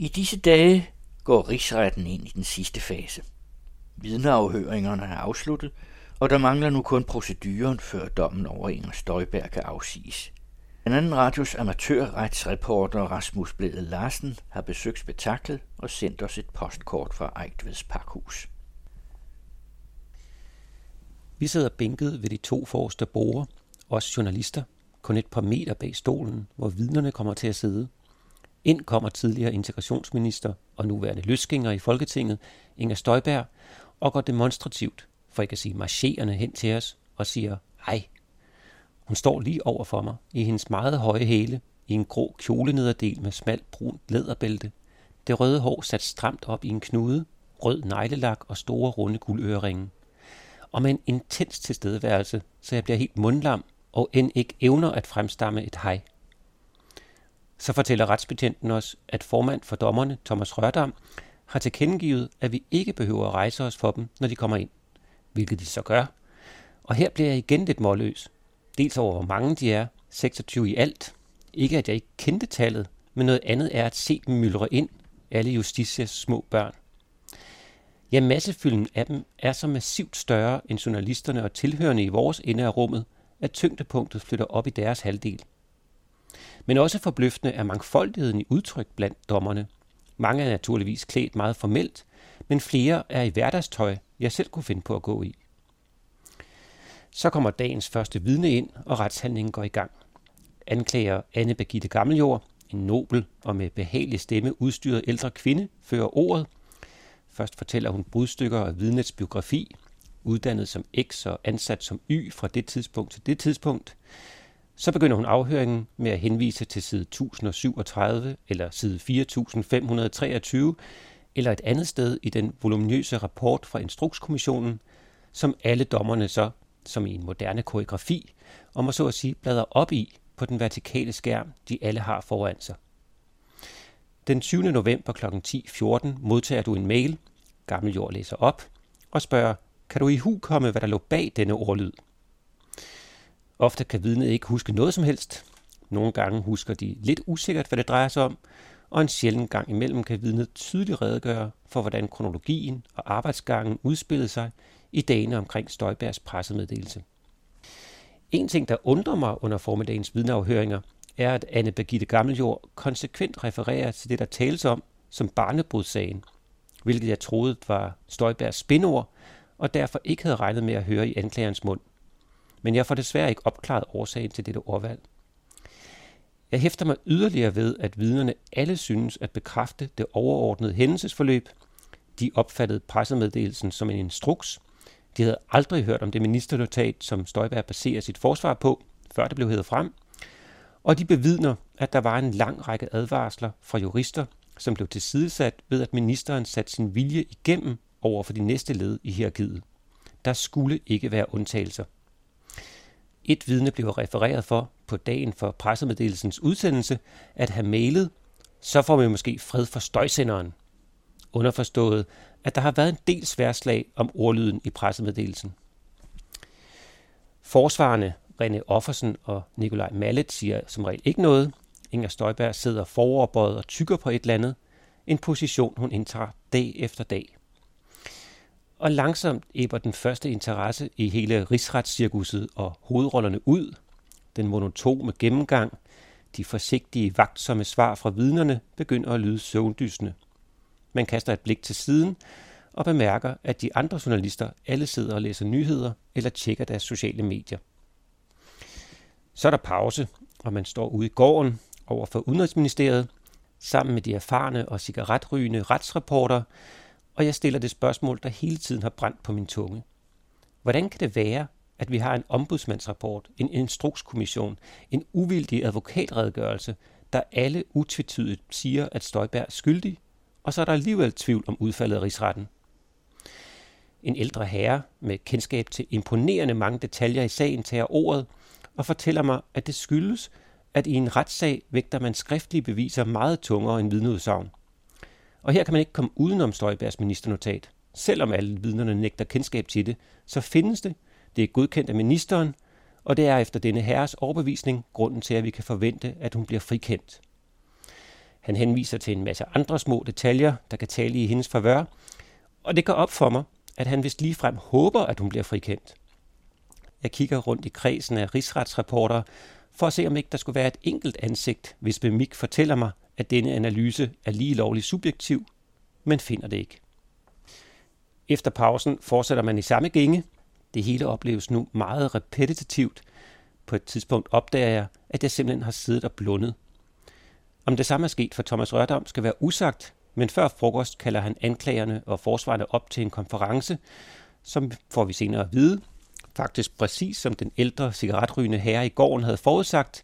I disse dage går rigsretten ind i den sidste fase. Vidneafhøringerne er afsluttet, og der mangler nu kun proceduren, før dommen over Inger Støjberg kan afsiges. En anden radios amatørretsreporter Rasmus Blæde Larsen har besøgt spektaklet og sendt os et postkort fra Ejtveds Parkhus. Vi sidder bænket ved de to forreste borer, os journalister, kun et par meter bag stolen, hvor vidnerne kommer til at sidde. Ind kommer tidligere integrationsminister og nuværende løsgænger i Folketinget, Inger Støjberg, og går demonstrativt, for ikke at sige marcherende hen til os og siger hej. Hun står lige over for mig i hendes meget høje hæle i en grå kjolenederdel med smalt brunt læderbælte. Det røde hår sat stramt op i en knude, rød neglelak og store runde guldøreringe. Og med en intens tilstedeværelse, så jeg bliver helt mundlam og end ikke evner at fremstamme et hej. Så fortæller retsbetjenten os, at formand for dommerne, Thomas Rørdam, har tilkendegivet, at vi ikke behøver at rejse os for dem, når de kommer ind. Hvilket de så gør. Og her bliver jeg igen lidt målløs. Dels over, hvor mange de er, 26 i alt. Ikke at jeg ikke kendte tallet, men noget andet er at se dem myldre ind, alle Justitias små børn. Ja, massefylden af dem er så massivt større end journalisterne og tilhørende i vores ende af rummet, at tyngdepunktet flytter op i deres halvdel. Men også forbløffende er mangfoldigheden i udtryk blandt dommerne. Mange er naturligvis klædt meget formelt, men flere er i hverdagstøj, jeg selv kunne finde på at gå i. Så kommer dagens første vidne ind, og retshandlingen går i gang. Anklager Anne Begitte Gammeljord, en nobel og med behagelig stemme udstyret ældre kvinde, fører ordet. Først fortæller hun brudstykker af vidnets biografi, uddannet som X og ansat som Y fra det tidspunkt til det tidspunkt. Så begynder hun afhøringen med at henvise til side 1037 eller side 4523 eller et andet sted i den voluminøse rapport fra Instrukskommissionen, som alle dommerne så, som i en moderne koreografi, og må så at sige bladrer op i på den vertikale skærm, de alle har foran sig. Den 7. november kl. 10.14 modtager du en mail, Gammeljord læser op, og spørger, kan du i hu komme, hvad der lå bag denne ordlyd? Ofte kan vidnet ikke huske noget som helst. Nogle gange husker de lidt usikkert, hvad det drejer sig om, og en sjælden gang imellem kan vidnet tydeligt redegøre for, hvordan kronologien og arbejdsgangen udspillede sig i dagene omkring Støjbergs pressemeddelelse. En ting, der undrer mig under formiddagens vidneafhøringer, er, at Anne Birgitte Gammeljord konsekvent refererer til det, der tales om som barnebrudssagen, hvilket jeg troede var Støjbergs spinord, og derfor ikke havde regnet med at høre i anklagerens mund. Men jeg får desværre ikke opklaret årsagen til dette ordvalg. Jeg hæfter mig yderligere ved, at vidnerne alle synes at bekræfte det overordnede hændelsesforløb. De opfattede pressemeddelelsen som en instruks. De havde aldrig hørt om det ministernotat, som Støjberg baserer sit forsvar på, før det blev hævet frem. Og de bevidner, at der var en lang række advarsler fra jurister, som blev tilsidesat ved, at ministeren satte sin vilje igennem over for de næste led i hierarkiet. Der skulle ikke være undtagelser. Et vidne blev refereret for på dagen for pressemeddelelsens udsendelse at have mailet, så får vi måske fred for støjsenderen. Underforstået, at der har været en del sværslag om ordlyden i pressemeddelelsen. Forsvarende René Offersen og Nikolaj Mallet siger som regel ikke noget. Inger Støjberg sidder foroverbøjet og tykker på et eller andet. En position, hun indtager dag efter dag. Og langsomt æber den første interesse i hele rigsretscirkuset og hovedrollerne ud. Den monotone gennemgang, de forsigtige, vagtsomme svar fra vidnerne begynder at lyde søvndysende. Man kaster et blik til siden og bemærker, at de andre journalister alle sidder og læser nyheder eller tjekker deres sociale medier. Så er der pause, og man står ude i gården over for Udenrigsministeriet sammen med de erfarne og cigaretrygende retsreporter, og jeg stiller det spørgsmål, der hele tiden har brændt på min tunge. Hvordan kan det være, at vi har en ombudsmandsrapport, en instrukskommission, en uvildig advokatredegørelse, der alle utvetydigt siger, at Støjberg er skyldig, og så er der alligevel tvivl om udfaldet af rigsretten. En ældre herre med kendskab til imponerende mange detaljer i sagen tager ordet og fortæller mig, at det skyldes, at i en retssag vægter man skriftlige beviser meget tungere end vidneudsagn. Og her kan man ikke komme udenom Støjbergs ministernotat. Selvom alle vidnerne nægter kendskab til det, så findes det. Det er godkendt af ministeren, og det er efter denne herres overbevisning grunden til, at vi kan forvente, at hun bliver frikendt. Han henviser til en masse andre små detaljer, der kan tale i hendes favør, og det går op for mig, at han vist ligefrem håber, at hun bliver frikendt. Jeg kigger rundt i kredsen af rigsretsrapporter for at se, om ikke der skulle være et enkelt ansigt, hvis Bemik fortæller mig, at denne analyse er lige lovligt subjektiv, men finder det ikke. Efter pausen fortsætter man i samme gænge. Det hele opleves nu meget repetitivt. På et tidspunkt opdager jeg, at jeg simpelthen har siddet og blundet. Om det samme er sket for Thomas Rørdam skal være usagt, men før frokost kalder han anklagerne og forsvarerne op til en konference, som får vi senere at vide, faktisk præcis som den ældre cigaretrygende herre i gården havde forudsagt,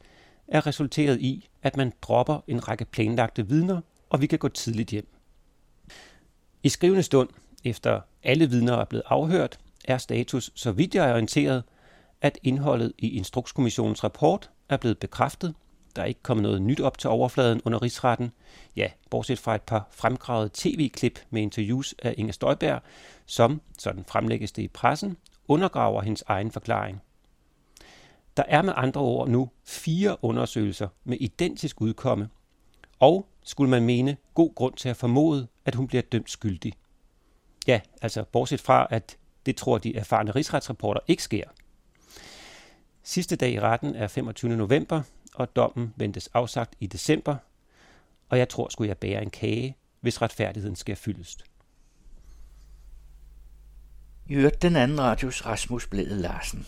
er resulteret i, at man dropper en række planlagte vidner, og vi kan gå tidligt hjem. I skrivende stund, efter alle vidner er blevet afhørt, er status, så vidt jeg er orienteret, at indholdet i Instrukskommissionens rapport er blevet bekræftet. Der er ikke kommet noget nyt op til overfladen under rigsretten. Ja, bortset fra et par fremgravede tv-klip med interviews af Inger Støjberg, som, sådan fremlægges det i pressen, undergraver hendes egen forklaring. Der er med andre ord nu fire undersøgelser med identisk udkomme, og skulle man mene god grund til at formode, at hun bliver dømt skyldig. Ja, altså bortset fra, at det tror de erfarne rigsretsrapporter ikke sker. Sidste dag i retten er 25. november, og dommen ventes afsagt i december, og jeg tror skulle jeg bære en kage, hvis retfærdigheden skal fyldes. I hørte den anden radios Rasmus Blæde Larsen.